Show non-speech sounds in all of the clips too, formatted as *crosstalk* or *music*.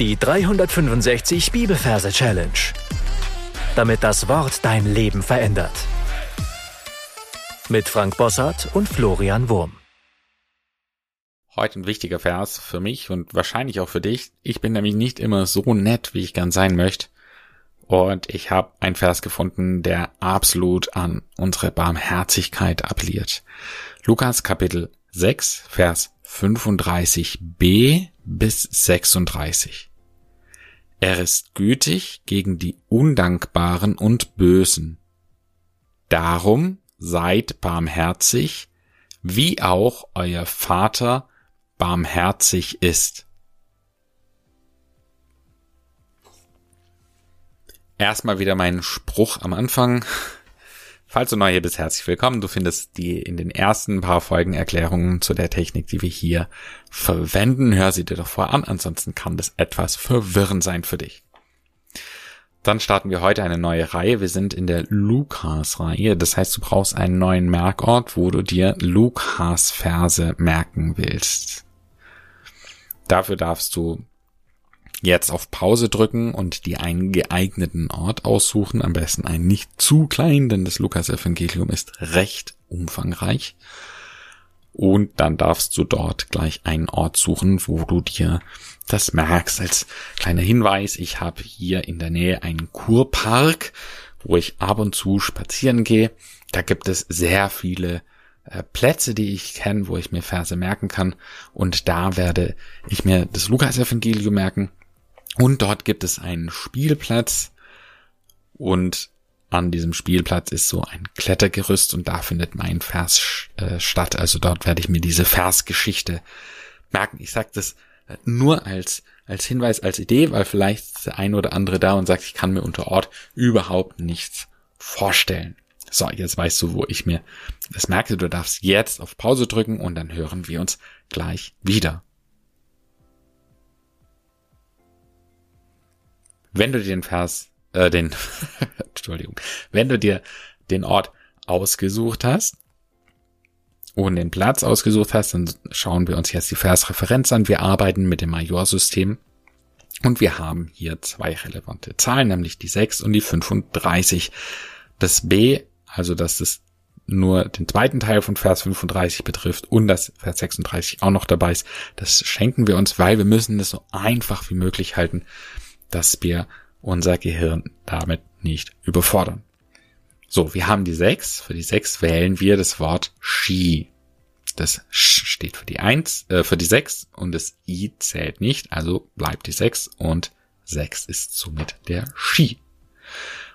Die 365 Bibelverse Challenge. Damit das Wort dein Leben verändert. Mit Frank Bossart und Florian Wurm. Heute ein wichtiger Vers für mich und wahrscheinlich auch für dich. Ich bin nämlich nicht immer so nett, wie ich gern sein möchte. Und ich habe einen Vers gefunden, der absolut an unsere Barmherzigkeit appelliert. Lukas Kapitel 6, Vers 35b bis 36. Er ist gütig gegen die Undankbaren und Bösen. Darum seid barmherzig, wie auch euer Vater barmherzig ist. Erstmal wieder mein Spruch am Anfang. Falls du neu hier bist, herzlich willkommen. Du findest die in den ersten paar Folgen Erklärungen zu der Technik, die wir hier verwenden. Hör sie dir doch vor an, ansonsten kann das etwas verwirrend sein für dich. Dann starten wir heute eine neue Reihe. Wir sind in der Lukas-Reihe. Das heißt, du brauchst einen neuen Merkort, wo du dir Lukas-Verse merken willst. Dafür darfst du jetzt auf Pause drücken und die einen geeigneten Ort aussuchen, am besten einen nicht zu klein, denn das Lukas-Evangelium ist recht umfangreich. Und dann darfst du dort gleich einen Ort suchen, wo du dir das merkst. Als kleiner Hinweis, ich habe hier in der Nähe einen Kurpark, wo ich ab und zu spazieren gehe. Da gibt es sehr viele äh, Plätze, die ich kenne, wo ich mir Verse merken kann. Und da werde ich mir das Lukas-Evangelium merken und dort gibt es einen Spielplatz und an diesem Spielplatz ist so ein Klettergerüst und da findet mein Vers äh, statt. Also dort werde ich mir diese Versgeschichte merken. Ich sage das äh, nur als, als Hinweis, als Idee, weil vielleicht ist der ein oder andere da und sagt, ich kann mir unter Ort überhaupt nichts vorstellen. So, jetzt weißt du, wo ich mir das merke. Du darfst jetzt auf Pause drücken und dann hören wir uns gleich wieder. Wenn du dir den Vers, äh, den, *laughs* Entschuldigung, wenn du dir den Ort ausgesucht hast und den Platz ausgesucht hast, dann schauen wir uns jetzt die Versreferenz an. Wir arbeiten mit dem Majorsystem und wir haben hier zwei relevante Zahlen, nämlich die 6 und die 35. Das B, also dass es nur den zweiten Teil von Vers 35 betrifft und das Vers 36 auch noch dabei ist, das schenken wir uns, weil wir müssen es so einfach wie möglich halten dass wir unser Gehirn damit nicht überfordern. So, wir haben die sechs. Für die sechs wählen wir das Wort Ski. Das Sch steht für die eins, äh, für die sechs und das I zählt nicht, also bleibt die sechs und sechs ist somit der Ski.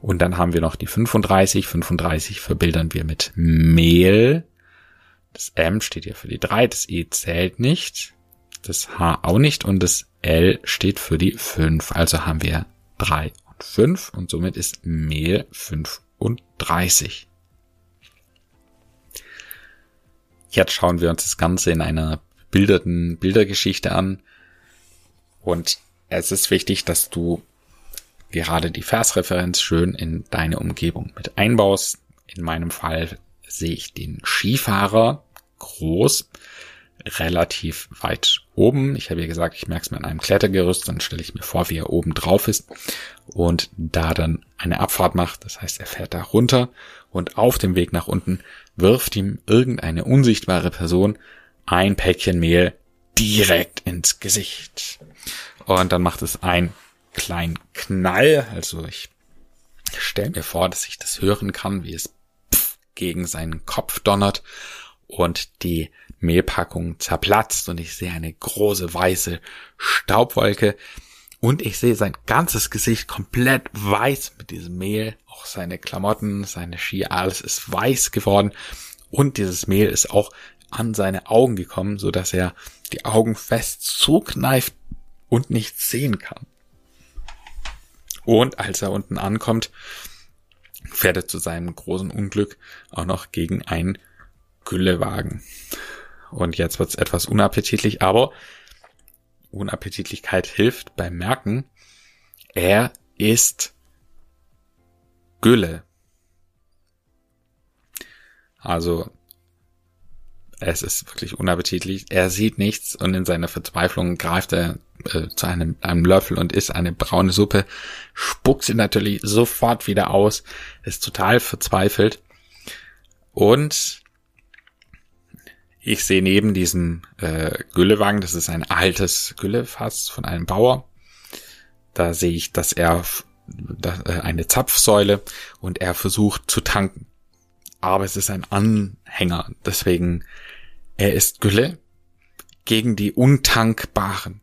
Und dann haben wir noch die 35. 35 verbildern wir mit Mehl. Das M steht hier für die drei, das E zählt nicht das H auch nicht und das L steht für die 5. Also haben wir 3 und 5 und somit ist Mehl 35. Jetzt schauen wir uns das Ganze in einer bilderten Bildergeschichte an. Und es ist wichtig, dass du gerade die Versreferenz schön in deine Umgebung mit einbaust. In meinem Fall sehe ich den Skifahrer groß relativ weit oben. Ich habe ja gesagt, ich merke es mir an einem Klettergerüst, dann stelle ich mir vor, wie er oben drauf ist und da dann eine Abfahrt macht. Das heißt, er fährt da runter und auf dem Weg nach unten wirft ihm irgendeine unsichtbare Person ein Päckchen Mehl direkt ins Gesicht. Und dann macht es einen kleinen Knall. Also ich stelle mir vor, dass ich das hören kann, wie es gegen seinen Kopf donnert und die Mehlpackung zerplatzt und ich sehe eine große weiße Staubwolke und ich sehe sein ganzes Gesicht komplett weiß mit diesem Mehl, auch seine Klamotten, seine Ski, alles ist weiß geworden und dieses Mehl ist auch an seine Augen gekommen, so dass er die Augen fest zukneift und nichts sehen kann. Und als er unten ankommt, fährt er zu seinem großen Unglück auch noch gegen einen Güllewagen. Und jetzt wird's etwas unappetitlich, aber Unappetitlichkeit hilft beim Merken. Er ist Gülle. Also Es ist wirklich unappetitlich. Er sieht nichts und in seiner Verzweiflung greift er äh, zu einem, einem Löffel und isst eine braune Suppe, spuckt sie natürlich sofort wieder aus, ist total verzweifelt. Und ich sehe neben diesem äh, Güllewagen, das ist ein altes Güllefass von einem Bauer, da sehe ich, dass er äh, eine Zapfsäule und er versucht zu tanken. Aber es ist ein Anhänger, deswegen er ist Gülle gegen die Untankbaren.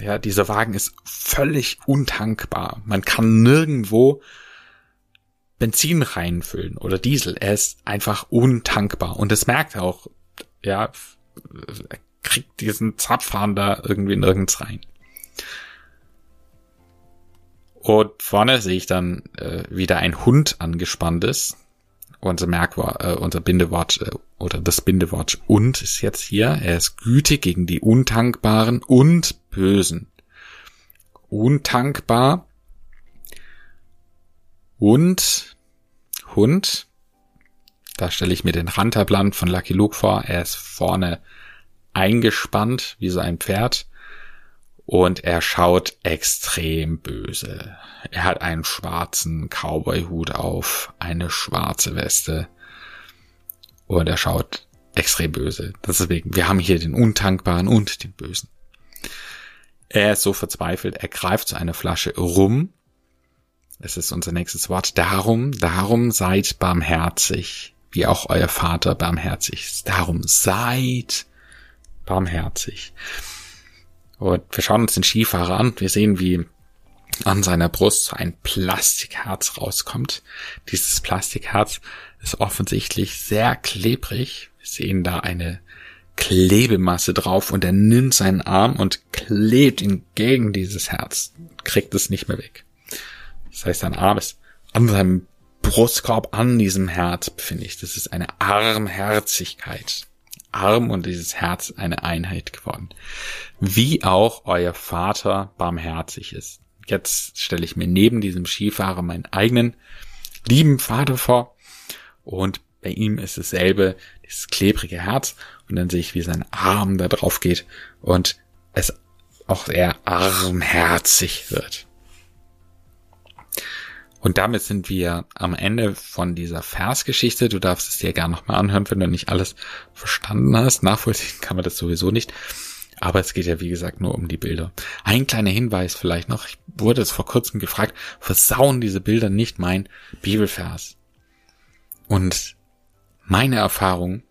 Ja, dieser Wagen ist völlig untankbar. Man kann nirgendwo Benzin reinfüllen oder Diesel. Er ist einfach untankbar. Und das merkt er auch. Ja, kriegt diesen Zapfhahn da irgendwie nirgends rein. Und vorne sehe ich dann äh, wieder ein Hund angespannt ist. Unser Merkwort, äh, unser Bindewort äh, oder das Bindewort und ist jetzt hier. Er ist gütig gegen die Untankbaren und Bösen. Untankbar und Hund. Da stelle ich mir den Ranterplan von Lucky Luke vor. Er ist vorne eingespannt wie so ein Pferd und er schaut extrem böse. Er hat einen schwarzen Cowboy-Hut auf, eine schwarze Weste und er schaut extrem böse. Deswegen, wir haben hier den Untankbaren und den Bösen. Er ist so verzweifelt, er greift zu einer Flasche rum. Es ist unser nächstes Wort. Darum, darum seid barmherzig, wie auch euer Vater barmherzig ist. Darum seid barmherzig. Und wir schauen uns den Skifahrer an. Wir sehen, wie an seiner Brust ein Plastikherz rauskommt. Dieses Plastikherz ist offensichtlich sehr klebrig. Wir sehen da eine Klebemasse drauf und er nimmt seinen Arm und klebt ihn gegen dieses Herz. Kriegt es nicht mehr weg. Das heißt, sein Arm ist an seinem Brustkorb an diesem Herz befindlich. Das ist eine Armherzigkeit. Arm und dieses Herz eine Einheit geworden. Wie auch euer Vater barmherzig ist. Jetzt stelle ich mir neben diesem Skifahrer meinen eigenen lieben Vater vor und bei ihm ist dasselbe, dieses klebrige Herz und dann sehe ich, wie sein Arm da drauf geht und es auch eher armherzig wird. Und damit sind wir am Ende von dieser Versgeschichte. Du darfst es dir gerne nochmal anhören, wenn du nicht alles verstanden hast. Nachvollziehen kann man das sowieso nicht. Aber es geht ja, wie gesagt, nur um die Bilder. Ein kleiner Hinweis vielleicht noch. Ich wurde es vor kurzem gefragt, versauen diese Bilder nicht mein Bibelvers? Und meine Erfahrung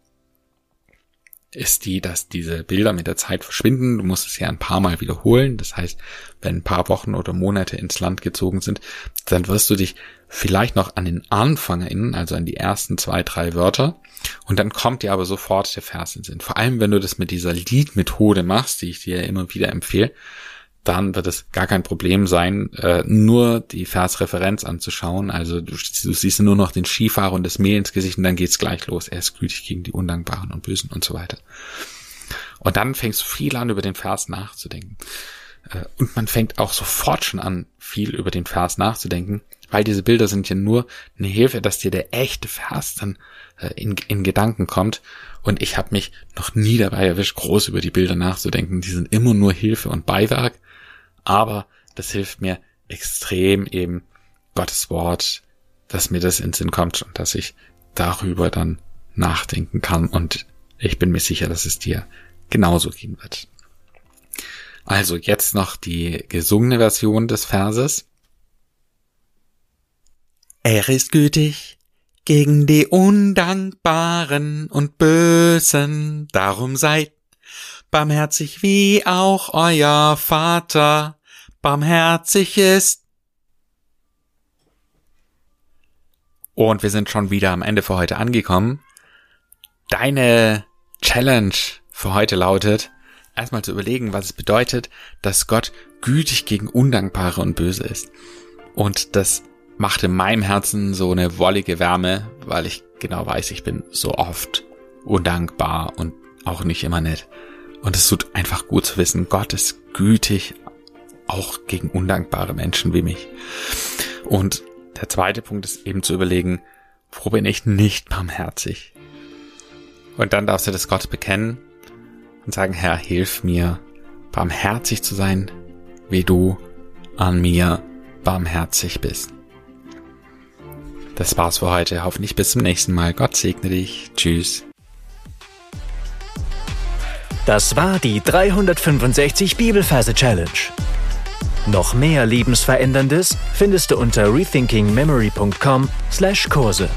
ist die, dass diese Bilder mit der Zeit verschwinden. Du musst es ja ein paar Mal wiederholen. Das heißt, wenn ein paar Wochen oder Monate ins Land gezogen sind, dann wirst du dich vielleicht noch an den Anfang erinnern, also an die ersten zwei, drei Wörter. Und dann kommt dir aber sofort der Vers in Sinn. Vor allem, wenn du das mit dieser Liedmethode machst, die ich dir immer wieder empfehle, dann wird es gar kein Problem sein, äh, nur die Versreferenz anzuschauen. Also du, du, siehst nur noch den Skifahrer und das Mehl ins Gesicht und dann geht's gleich los. Er ist gütig gegen die Undankbaren und Bösen und so weiter. Und dann fängst du viel an, über den Vers nachzudenken. Äh, und man fängt auch sofort schon an, viel über den Vers nachzudenken, weil diese Bilder sind ja nur eine Hilfe, dass dir der echte Vers dann äh, in, in Gedanken kommt. Und ich habe mich noch nie dabei erwischt, groß über die Bilder nachzudenken. Die sind immer nur Hilfe und Beiwerk aber das hilft mir extrem eben Gottes Wort, dass mir das in Sinn kommt und dass ich darüber dann nachdenken kann und ich bin mir sicher, dass es dir genauso gehen wird. Also jetzt noch die gesungene Version des Verses. Er ist gütig gegen die Undankbaren und Bösen, darum seid barmherzig wie auch euer Vater barmherzig ist. Und wir sind schon wieder am Ende für heute angekommen. Deine Challenge für heute lautet, erstmal zu überlegen, was es bedeutet, dass Gott gütig gegen Undankbare und Böse ist. Und das macht in meinem Herzen so eine wollige Wärme, weil ich genau weiß, ich bin so oft undankbar und auch nicht immer nett. Und es tut einfach gut zu wissen, Gott ist gütig auch gegen undankbare Menschen wie mich. Und der zweite Punkt ist eben zu überlegen, wo bin ich nicht barmherzig? Und dann darfst du das Gott bekennen und sagen, Herr, hilf mir, barmherzig zu sein, wie du an mir barmherzig bist. Das war's für heute. Hoffentlich bis zum nächsten Mal. Gott segne dich. Tschüss. Das war die 365 Bibelferse Challenge. Noch mehr Lebensveränderndes findest du unter rethinkingmemory.com/Kurse.